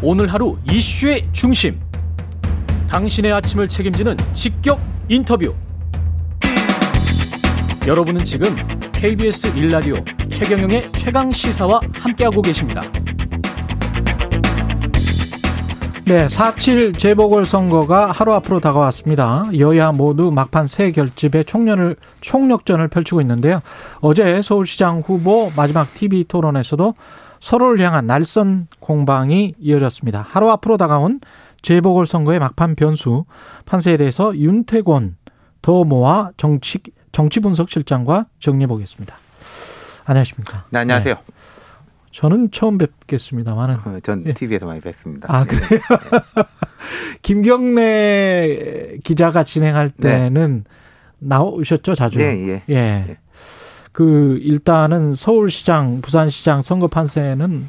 오늘 하루 이슈의 중심. 당신의 아침을 책임지는 직격 인터뷰. 여러분은 지금 KBS 일라디오 최경영의 최강 시사와 함께하고 계십니다. 네, 4.7 재보궐선거가 하루 앞으로 다가왔습니다. 여야 모두 막판 새 결집의 총련을, 총력전을 펼치고 있는데요. 어제 서울시장 후보 마지막 TV 토론에서도 서로를 향한 날선 공방이 이어졌습니다. 하루 앞으로 다가온 재보궐선거의 막판 변수, 판세에 대해서 윤태곤 더 모아 정치, 정치 분석 실장과 정리해 보겠습니다. 안녕하십니까. 네, 안녕하세요. 네. 저는 처음 뵙겠습니다만은. 어, 전 TV에서 많이 뵀습니다. 아, 그래요? 네. 김경래 기자가 진행할 네. 때는 네. 나오셨죠, 자주? 네, 예. 예. 예. 그, 일단은 서울시장, 부산시장 선거 판세는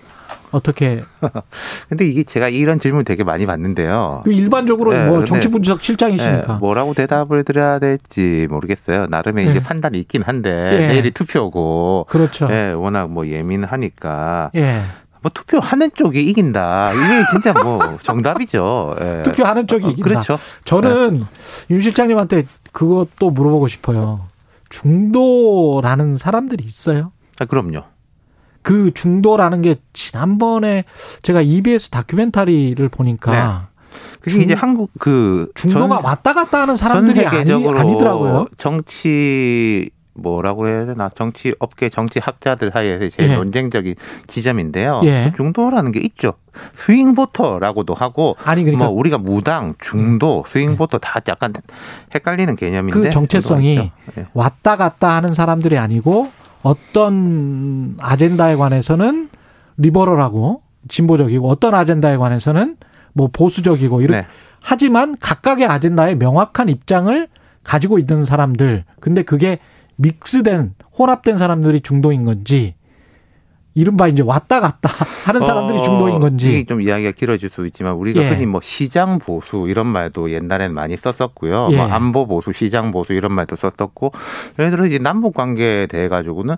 어떻게? 근데 이게 제가 이런 질문 되게 많이 받는데요. 그 일반적으로 네, 뭐 정치 분석 실장이시니까 네, 뭐라고 대답을 드려야 될지 모르겠어요. 나름의 네. 이제 판단이 있긴 한데 예. 내일이 투표고 그렇죠. 예, 워낙 뭐 예민하니까. 예. 뭐 투표하는 쪽이 이긴다. 이게 진짜 뭐 정답이죠. 예. 투표하는 쪽이 어, 이긴다. 그렇죠. 저는 네. 윤 실장님한테 그것도 물어보고 싶어요. 중도라는 사람들이 있어요? 아, 그럼요. 그 중도라는 게 지난번에 제가 EBS 다큐멘터리를 보니까 네. 그게 중, 이제 한국 그 중도가 전, 왔다 갔다 하는 사람들이 아니, 아니더라고요. 정치 뭐라고 해야 되나 정치 업계 정치 학자들 사이에서 제일 예. 논쟁적인 지점인데요. 예. 그 중도라는 게 있죠. 스윙 보터라고도 하고 아니 그러니까 뭐 우리가 무당, 중도, 스윙 보터 다 약간 헷갈리는 개념인데 그 정체성이 예. 왔다 갔다 하는 사람들이 아니고 어떤 아젠다에 관해서는 리버럴하고 진보적이고 어떤 아젠다에 관해서는 뭐 보수적이고 이렇게 네. 하지만 각각의 아젠다에 명확한 입장을 가지고 있는 사람들 근데 그게 믹스된 혼합된 사람들이 중도인 건지 이른바 이제 왔다 갔다 하는 사람들이 어, 중도인 건지 좀 이야기가 길어질 수 있지만 우리가 예. 흔히 뭐 시장 보수 이런 말도 옛날에는 많이 썼었고요. 뭐 예. 뭐 안보 보수, 시장 보수 이런 말도 썼었고 예를 들어 이제 남북 관계에 대해 가지고는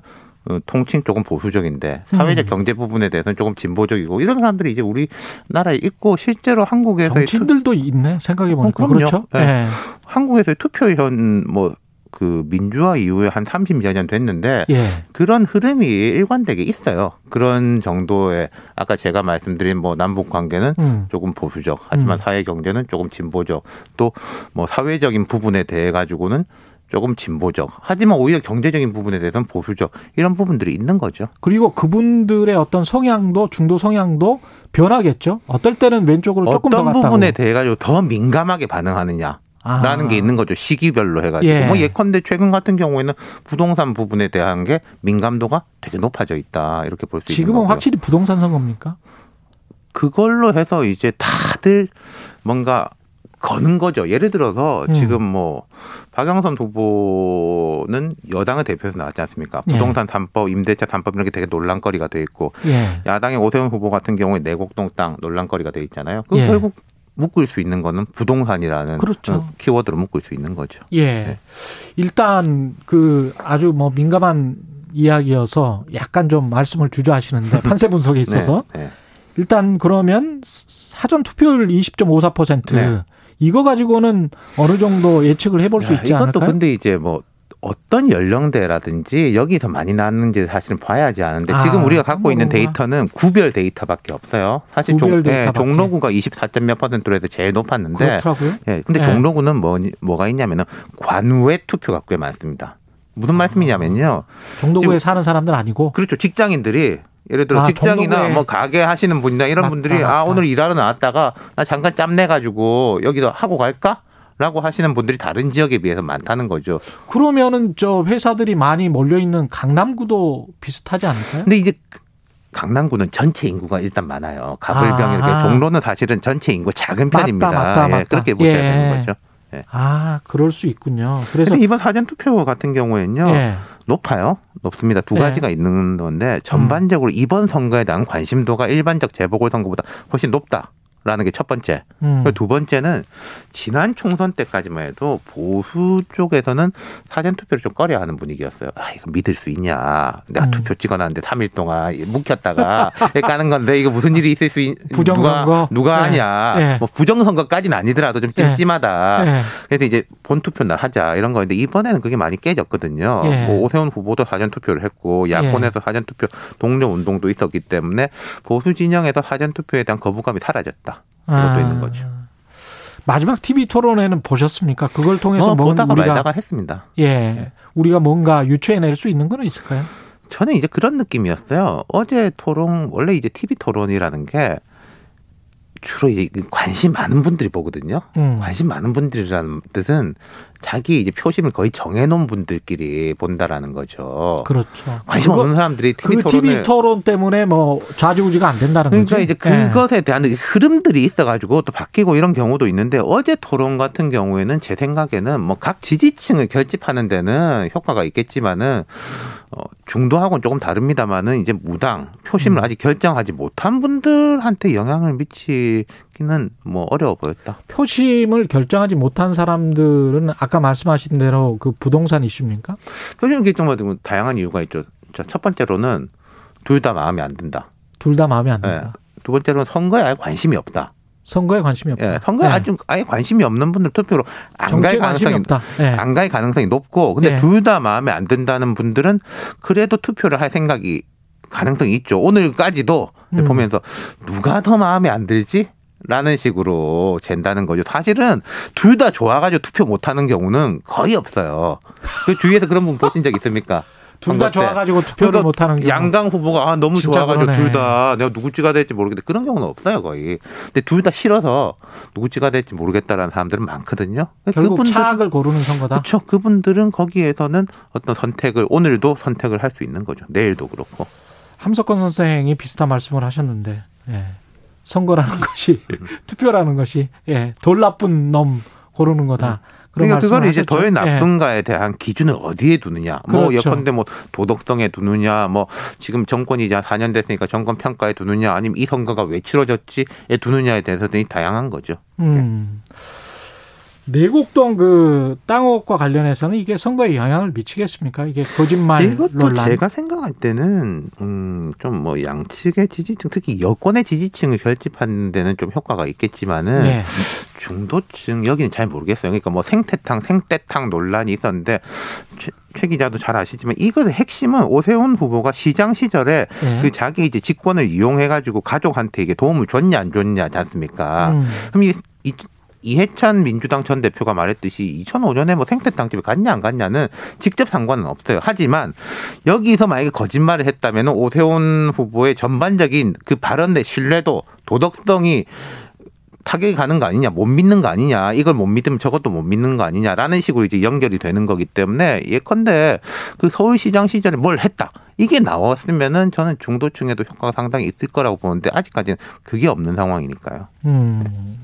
어, 통칭 조금 보수적인데 사회적 음. 경제 부분에 대해서는 조금 진보적이고 이런 사람들이 이제 우리 나라에 있고 실제로 한국에서 정치인들도 있네 생각해 보니까 어, 그렇죠. 네. 네. 한국에서의 투표현 뭐 그 민주화 이후에 한 30여 년 됐는데 예. 그런 흐름이 일관되게 있어요. 그런 정도의 아까 제가 말씀드린 뭐 남북 관계는 음. 조금 보수적 하지만 음. 사회 경제는 조금 진보적 또 뭐 사회적인 부분에 대해 가지고는 조금 진보적. 하지만 오히려 경제적인 부분에 대해서는 보수적. 이런 부분들이 있는 거죠. 그리고 그분들의 어떤 성향도 중도 성향도 변하겠죠. 어떨 때는 왼쪽으로 조금 더 어떤 부분에 대해 가지고 더 민감하게 반응하느냐. 아. 라는 게 있는 거죠. 시기별로 해가지고. 예. 뭐 예컨대 최근 같은 경우에는 부동산 부분에 대한 게 민감도가 되게 높아져 있다. 이렇게 볼 수 있는 거죠. 지금은 확실히 부동산 선거입니까? 그걸로 해서 이제 다들 뭔가 거는 거죠. 예를 들어서 음. 지금 뭐 박영선 후보는 여당을 대표해서 나왔지 않습니까? 예. 부동산 삼법 임대차 삼법 이런 게 되게 논란거리가 돼 있고 예. 야당의 오세훈 후보 같은 경우에 내곡동 땅 논란거리가 돼 있잖아요. 그 예. 결국 묶을 수 있는 거는 부동산이라는 그렇죠. 키워드로 묶을 수 있는 거죠. 예. 네. 일단 그 아주 뭐 민감한 이야기여서 약간 좀 말씀을 주저하시는데 판세 분석에 네, 있어서 네, 네. 일단 그러면 사전 투표율 20.54% 네. 이거 가지고는 어느 정도 예측을 해볼 수 있지 않을까요? 이것도 근데 이제 뭐 어떤 연령대라든지 여기서 많이 나왔는지 사실은 봐야지 하는데 아, 지금 우리가 갖고 있는 데이터는 구별 데이터밖에 없어요. 사실 종, 네, 종로구가 24. 몇 퍼센트로 해서 제일 높았는데 그렇더라고요. 예, 근데 네. 종로구는 뭐 뭐가 있냐면은 관외 투표가 꽤 많습니다. 무슨 아, 말씀이냐면요. 종로구에 사는 사람들 아니고 그렇죠. 직장인들이 예를 들어 아, 직장이나. 뭐 가게 하시는 분이나 이런 맞다, 분들이 맞다. 아 오늘 일하러 나왔다가 나 잠깐 짬내 가지고 여기서 하고 갈까? 라고 하시는 분들이 다른 지역에 비해서 많다는 거죠. 그러면은 저 회사들이 많이 몰려 있는 강남구도 비슷하지 않을까요? 근데 이제 강남구는 전체 인구가 일단 많아요. 가불병 아. 이렇게 종로는 사실은 전체 인구 작은 편입니다. 맞다, 맞다, 예, 맞다. 그렇게 보셔야 예. 되는 거죠. 예. 아, 그럴 수 있군요. 그래서 이번 사전 투표 같은 경우에는요. 예. 높아요. 높습니다. 두 예. 가지가 있는 건데 전반적으로 음. 이번 선거에 대한 관심도가 일반적 재보궐 선거보다 훨씬 높다. 라는 게 첫 번째. 음. 두 번째는 지난 총선 때까지만 해도 보수 쪽에서는 사전 투표를 좀 꺼려 하는 분위기였어요. 아, 이거 믿을 수 있냐. 내가 음. 투표 찍어놨는데 3일 동안 묵혔다가 까는 건데 이거 무슨 일이 있을 수 있, 부정선거? 누가, 누가 네. 하냐. 네. 뭐 부정선거까지는 아니더라도 좀 네. 찜찜하다. 예. 그래서 이제 본투표 날 하자 이런 거인데 이번에는 그게 많이 깨졌거든요. 예. 뭐 오세훈 후보도 사전 투표를 했고 야권에서 사전 투표 동료 운동도 있었기 때문에 보수 진영에서 사전 투표에 대한 거부감이 사라졌다. 이것도 있는 거죠. 아. 마지막 TV 토론회는 보셨습니까? 그걸 통해서 어, 뭔 보다가 우리가 했습니다. 예 우리가 뭔가 유추해낼 수 있는 건 있을까요? 저는 이제 그런 느낌이었어요. 어제 토론 원래 이제 TV 토론이라는 게 주로 이제 관심 많은 분들이 보거든요. 음. 관심 많은 분들이라는 뜻은 자기 이제 표심을 거의 정해놓은 분들끼리 본다라는 거죠. 그렇죠. 관심 그거- 없는 사람들이 TV 그 토론을 TV 토론 때문에 뭐 좌지우지가 안 된다는 그러니까 거지. 이제 예. 그것에 대한 흐름들이 있어가지고 또 바뀌고 이런 경우도 있는데 어제 토론 같은 경우에는 제 생각에는 뭐 각 지지층을 결집하는 데는 효과가 있겠지만은 어, 중도하고는 조금 다릅니다만은 이제 무당 표심을 음. 아직 결정하지 못한 분들한테 영향을 미치 기는 뭐 어려워 보였다. 표심을 결정하지 못한 사람들은 아까 말씀하신 대로 그 부동산 이슈입니까? 표심 결정받으면 뭐 다양한 이유가 있죠. 자, 첫 번째로는 둘 다 마음에 안 든다. 둘 다 마음에 안 예. 든다. 두 번째로는 선거에 아예 관심이 없다. 선거에 관심이 없다. 예, 선거에 예. 아주 아예 관심이 없는 분들 투표로 안 갈 가능성이 없다. 예. 안갈 가능성이 높고 근데 예. 둘다 마음에 안 든다는 분들은 그래도 투표를 할 생각이 가능성이 있죠. 오늘까지도 음. 보면서 누가 더 마음에 안 들지? 라는 식으로 잰다는 거죠. 사실은 둘 다 좋아가지고 투표 못하는 경우는 거의 없어요. 그 주위에서 그런 분 보신 적 있습니까? 둘 다. 좋아가지고 투표를 그러니까 못하는 경우. 양강 후보가 아, 너무 좋아가지고. 둘 다 내가 누구 찍어야 될지 모르겠는데 그런 경우는 없어요 거의. 근데 둘 다 싫어서 누구 찍어야 될지 모르겠다라는 사람들은 많거든요. 결국 그분들은- 차악을 고르는 선거다. 그렇죠. 그분들은 거기에서는 어떤 선택을 오늘도 선택을 할 수 있는 거죠. 내일도 그렇고. 함석권 선생이 비슷한 말씀을 하셨는데 예. 선거라는 것이 투표라는 것이 예. 돌 나쁜 놈 고르는 거다. 그런 그러니까 그걸 이제 하셨죠. 더 예. 나쁜가에 대한 기준을 어디에 두느냐. 뭐 그렇죠. 예컨대 뭐 도덕성에 두느냐. 뭐 지금 정권이 이제 4년 됐으니까 정권 평가에 두느냐. 아니면 이 선거가 왜 치러졌지에 두느냐에 대해서는 다양한 거죠. 음. 내곡동 그 땅옥과 관련해서는 이게 선거에 영향을 미치겠습니까? 이게 거짓말 이것도 논란. 제가 생각할 때는 음, 좀 뭐 양측의 지지층 특히 여권의 지지층을 결집하는 데는 좀 효과가 있겠지만은 예. 중도층 여기는 잘 모르겠어요. 그러니까 뭐 생태탕 생떼탕 논란이 있었는데 최, 최 기자도 잘 아시지만 이것의 핵심은 오세훈 후보가 시장 시절에 예. 그 자기 이제 직권을 이용해 가지고 가족한테 이게 도움을 줬냐 안 줬냐지 않습니까? 음. 그럼 이, 이 이해찬 민주당 전 대표가 말했듯이 2005년에 뭐 생태탕 집에 갔냐 안 갔냐는 직접 상관은 없어요. 하지만 여기서 만약에 거짓말을 했다면 오세훈 후보의 전반적인 그 발언의 신뢰도 도덕성이 타격이 가는 거 아니냐, 못 믿는 거 아니냐, 이걸 못 믿으면 저것도 못 믿는 거 아니냐라는 식으로 이제 연결이 되는 거기 때문에 예컨대 그 서울시장 시절에 뭘 했다. 이게 나왔으면은 저는 중도층에도 효과가 상당히 있을 거라고 보는데 아직까지는 그게 없는 상황이니까요. 음.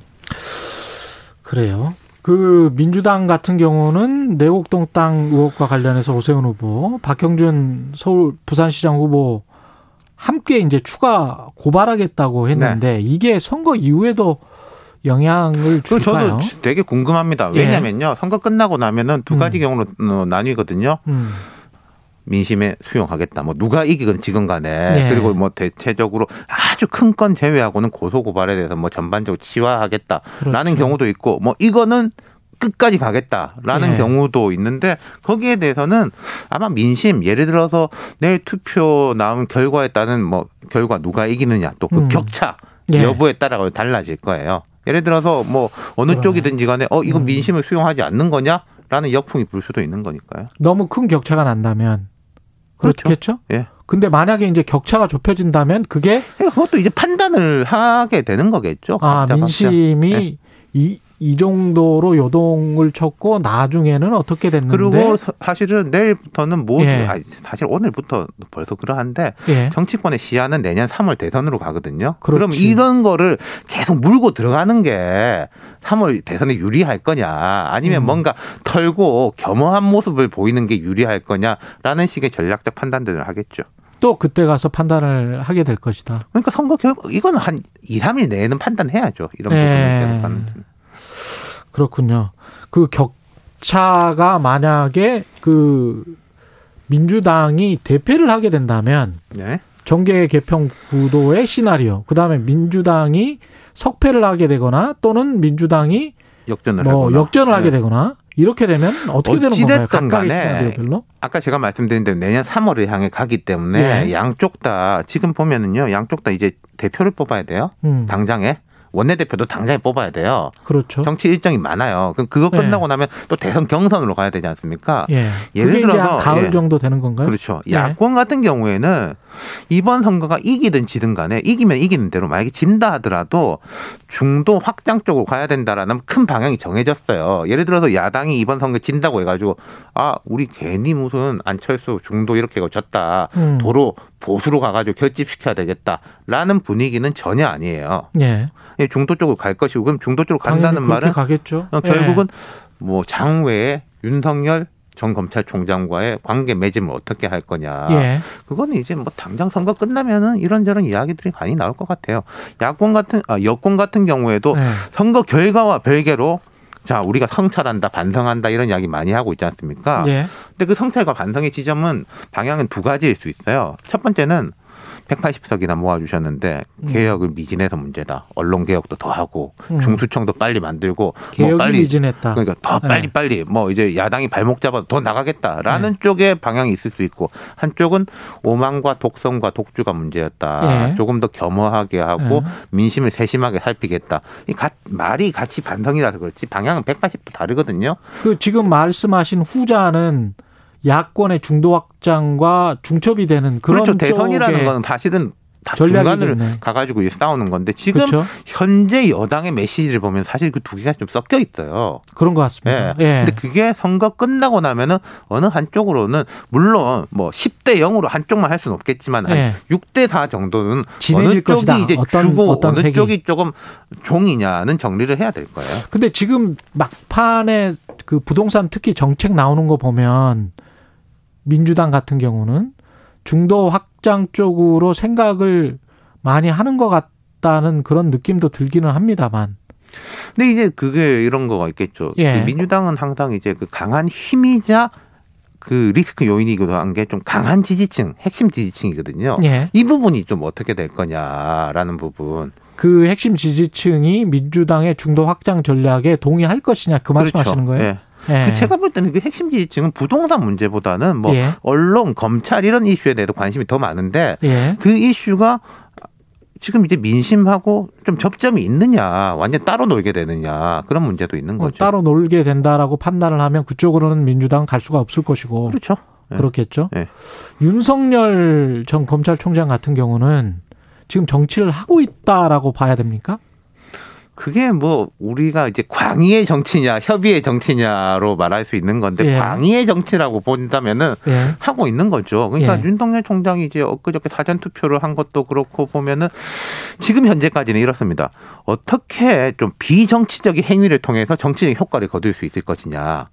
그래요. 그 민주당 같은 경우는 내곡동 땅 의혹과 관련해서 오세훈 후보, 박형준 서울 부산시장 후보 함께 이제 추가 고발하겠다고 했는데 이게 선거 이후에도 영향을 그 줄까요? 저도 되게 궁금합니다. 예. 왜냐면요. 선거 끝나고 나면은 두 가지 음. 경우로 어, 나뉘거든요. 음. 민심에 수용하겠다. 뭐 누가 이기건 지건 간에 예. 그리고 뭐 대체적으로 아주 큰 건 제외하고는 고소 고발에 대해서 뭐 전반적으로 치화하겠다라는 그렇죠. 경우도 있고 뭐 이거는 끝까지 가겠다라는 예. 경우도 있는데 거기에 대해서는 아마 민심 예를 들어서 내일 투표 나온 결과에 따른 뭐 결과 누가 이기느냐 또그 음. 격차 예. 여부에 따라 달라질 거예요. 예를 들어서 뭐 어느 그러네. 쪽이든지 간에 어 이거 음. 민심을 수용하지 않는 거냐라는 역풍이 불 수도 있는 거니까요. 너무 큰 격차가 난다면 그렇죠. 그렇겠죠? 예. 근데 만약에 이제 격차가 좁혀진다면 그게 그러니까 그것도 이제 판단을 하게 되는 거겠죠. 아. 민심이 네. 이, 이 정도로 요동을 쳤고 나중에는 어떻게 됐는데 그리고 사- 사실은 내일부터는 모두 예. 아니, 사실 오늘부터 벌써 그러한데 예. 정치권의 시야는 내년 3월 대선으로 가거든요. 그렇지. 그럼 이런 거를 계속 물고 들어가는 게 3월 대선에 유리할 거냐 아니면 음. 뭔가 털고 겸허한 모습을 보이는 게 유리할 거냐라는 식의 전략적 판단들을 하겠죠. 또 그때 가서 판단을 하게 될 것이다. 그러니까 선거 결과 이건 한 2, 3일 내에는 판단해야죠. 이런 예. 부분에 대해서는. 그렇군요. 그 격차가 만약에 그 민주당이 대패를 하게 된다면 네. 정계 개편 구도의 시나리오, 그 다음에 민주당이 석패를 하게 되거나 또는 민주당이 역전을 뭐 하거나. 역전을 하게 네. 되거나 이렇게 되면 어떻게 되는 건가요? 각각의 시나리오별로? 아까 제가 말씀드린 대로 내년 3월을 향해 가기 때문에 예. 양쪽 다 지금 보면은요. 양쪽 다 이제 대표를 뽑아야 돼요. 음, 당장에 원내대표도 당장에 뽑아야 돼요. 그렇죠. 정치 일정이 많아요. 그럼 그거 예. 끝나고 나면 또 대선 경선으로 가야 되지 않습니까? 예. 예를 들어서, 한 가을 예. 정도 되는 건가요? 그렇죠. 예. 야권 같은 경우에는 이번 선거가 이기든 지든 간에 이기면 이기는 대로 만약에 진다 하더라도 중도 확장 쪽으로 가야 된다라는 큰 방향이 정해졌어요. 예를 들어서 야당이 이번 선거 진다고 해가지고 아 우리 괜히 무슨 안철수 중도 이렇게 졌다. 음. 도로 보수로 가가지고 결집시켜야 되겠다라는 분위기는 전혀 아니에요. 예. 예, 중도 쪽으로 갈 것이고 그럼 중도 쪽으로 간다는 말은 가겠죠. 어, 예. 결국은 뭐 장외에 윤석열 전 검찰총장과의 관계 맺음을 어떻게 할 거냐. 예. 그거는 이제 뭐 당장 선거 끝나면은 이런저런 이야기들이 많이 나올 것 같아요. 야권 같은 아, 여권 같은 경우에도 예. 선거 결과와 별개로 자 우리가 성찰한다 반성한다 이런 이야기 많이 하고 있지 않습니까? 예. 근데 그 성찰과 반성의 지점은 방향은 두 가지일 수 있어요. 첫 번째는 180석이나 모아주셨는데 음. 개혁을 미진해서 문제다. 언론 개혁도 더 하고 음. 중수청도 빨리 만들고 개혁이 뭐 빨리 미진했다. 그러니까 더 네. 빨리 빨리 뭐 이제 야당이 발목 잡아도 더 나가겠다라는 네. 쪽의 방향이 있을 수 있고 한쪽은 오만과 독성과 독주가 문제였다. 네. 조금 더 겸허하게 하고 네. 민심을 세심하게 살피겠다. 이 가- 말이 같이 반성이라서 그렇지 방향은 180도 다르거든요. 그 지금 말씀하신 후자는 야권의 중도 확장과 중첩이 되는 그런 그렇죠. 대선이라는 건 사실은 다. 중간을 가가지고 싸우는 건데 지금 그렇죠. 현재 여당의 메시지를 보면 사실 그 두 개가 좀 섞여 있어요. 그런 것 같습니다. 예. 예. 근데 그게 선거 끝나고 나면은 어느 한쪽으로는 물론 뭐 10대 0으로 한쪽만 할 수는 없겠지만 한 예. 6대 4 정도는 어느 쪽이 것이다. 이제 어떤- 주고 어떤 어느 색이. 쪽이 조금 종이냐는 정리를 해야 될 거예요. 근데 지금 막판에 그 부동산 특히 정책 나오는 거 보면 민주당 같은 경우는 중도 확장 쪽으로 생각을 많이 하는 것 같다는 그런 느낌도 들기는 합니다만. 근데 이제 그게 이런 거가 있겠죠. 예. 그 민주당은 항상 이제 그 강한 힘이자 그 리스크 요인이기도 한 게 좀 강한 지지층, 핵심 지지층이거든요. 예. 이 부분이 좀 어떻게 될 거냐라는 부분. 그 핵심 지지층이 민주당의 중도 확장 전략에 동의할 것이냐 그 말씀하시는 거예요? 예. 예. 그 제가 볼 때는 그 핵심 지지층은 부동산 문제보다는 뭐 예. 언론, 검찰 이런 이슈에 대해서 관심이 더 많은데 예. 그 이슈가 지금 이제 민심하고 좀 접점이 있느냐, 완전 따로 놀게 되느냐 그런 문제도 있는 뭐 거죠. 따로 놀게 된다라고 판단을 하면 그쪽으로는 민주당 갈 수가 없을 것이고 그렇죠. 예. 그렇겠죠. 예. 윤석열 전 검찰총장 같은 경우는 지금 정치를 하고 있다라고 봐야 됩니까? 그게 뭐 우리가 이제 광의의 정치냐, 협의의 정치냐로 말할 수 있는 건데 예. 광의의 정치라고 본다면은 예. 하고 있는 거죠. 그러니까 예. 윤석열 총장이 이제 엊그저께 사전 투표를 한 것도 그렇고 보면은 지금 현재까지는 이렇습니다. 어떻게 좀 비정치적인 행위를 통해서 정치적 효과를 거둘 수 있을 것이냐.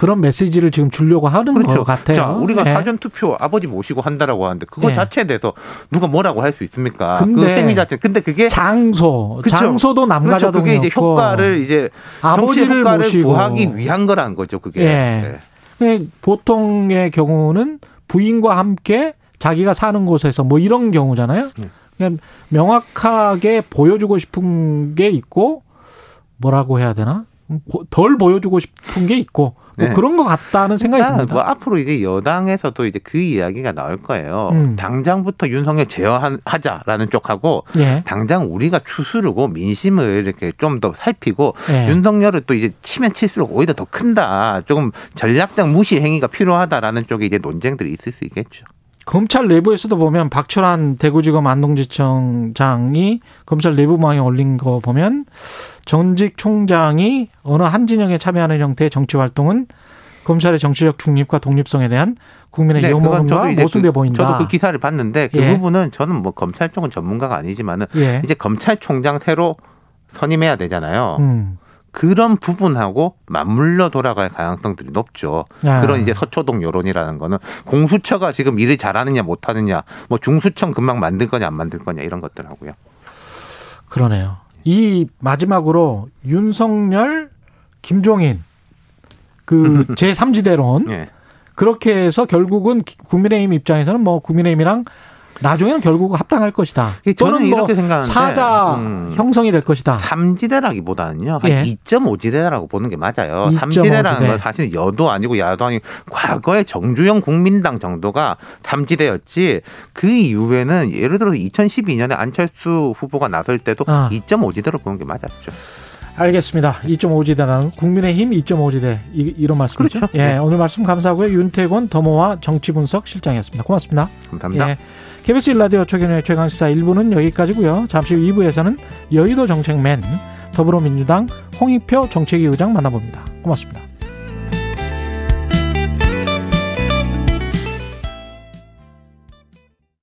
그런 메시지를 지금 주려고 하는 것 같아요. 자, 우리가 예. 사전 투표 아버지 모시고 한다라고 하는데 그거 예. 자체에 대해서 누가 뭐라고 할 수 있습니까? 그 근데 행위 자체. 근데 그게 장소, 그쵸. 장소도 그렇죠. 남가자동이었고 그게 이제 효과를 이제 아버지를 효과를 모시고 구하기 위한 거란 거죠. 그게. 예. 예, 보통의 경우는 부인과 함께 자기가 사는 곳에서 뭐 이런 경우잖아요. 네. 그냥 명확하게 보여주고 싶은 게 있고 뭐라고 해야 되나? 보- 덜 보여주고 싶은 게 있고 뭐 네. 그런 것 같다는 생각이 그러니까 듭니다. 뭐 앞으로 이제 여당에서도 이제 그 이야기가 나올 거예요. 음. 당장부터 윤석열 제어하자라는 쪽하고 예. 당장 우리가 추스르고 민심을 이렇게 좀 더 살피고 예. 윤석열을 또 이제 치면 칠수록 오히려 더 큰다. 조금 전략적 무시 행위가 필요하다라는 쪽에 이제 논쟁들이 있을 수 있겠죠. 검찰 내부에서도 보면 박철환 대구지검 안동지청장이 검찰 내부망에 올린 거 보면 전직 총장이 어느 한 진영에 참여하는 형태의 정치 활동은 검찰의 정치적 중립과 독립성에 대한 국민의 네, 염원과 모순돼 그- 보인다. 저도 그 기사를 봤는데 그 예. 부분은 저는 뭐 검찰 쪽은 전문가가 아니지만은 예. 이제 검찰총장 새로 선임해야 되잖아요. 음. 그런 부분하고 맞물려 돌아갈 가능성들이 높죠. 아. 그런 이제 서초동 여론이라는 거는 공수처가 지금 일을 잘하느냐 못하느냐, 뭐 중수청 금방 만들 거냐 안 만들 거냐 이런 것들하고요. 그러네요. 이 마지막으로 윤석열, 김종인 그 제3지대론 예. 그렇게 해서 결국은 국민의힘 입장에서는 뭐 국민의힘이랑 나중에는 결국 합당할 것이다. 저는 또는 뭐 이렇게 생각하는데, 사자 음. 형성이 될 것이다. 삼지대라기보다는요 한 예. 2.5지대라고 보는 게 맞아요. 2.5 삼지대라는 지대. 건 사실 여도 아니고 야도 아니고 과거에 정주영 국민당 정도가 삼지대였지 그 이후에는 예를 들어서 2012년에 안철수 후보가 나설 때도 아. 2.5지대로 보는 게 맞았죠. 알겠습니다. 2.5지대라는 국민의힘 2.5지대 이, 런 말씀이죠. 그렇죠. 예, 네. 오늘 말씀 감사하고요. 윤태곤 더모와 정치분석 실장이었습니다. 고맙습니다. 감사합니다. 예. KBS 일라디오 최경영의 최강시사 1부는 여기까지고요. 잠시 후 2부에서는 여의도 정책맨 더불어민주당 홍익표 정책위 의장 만나봅니다. 고맙습니다.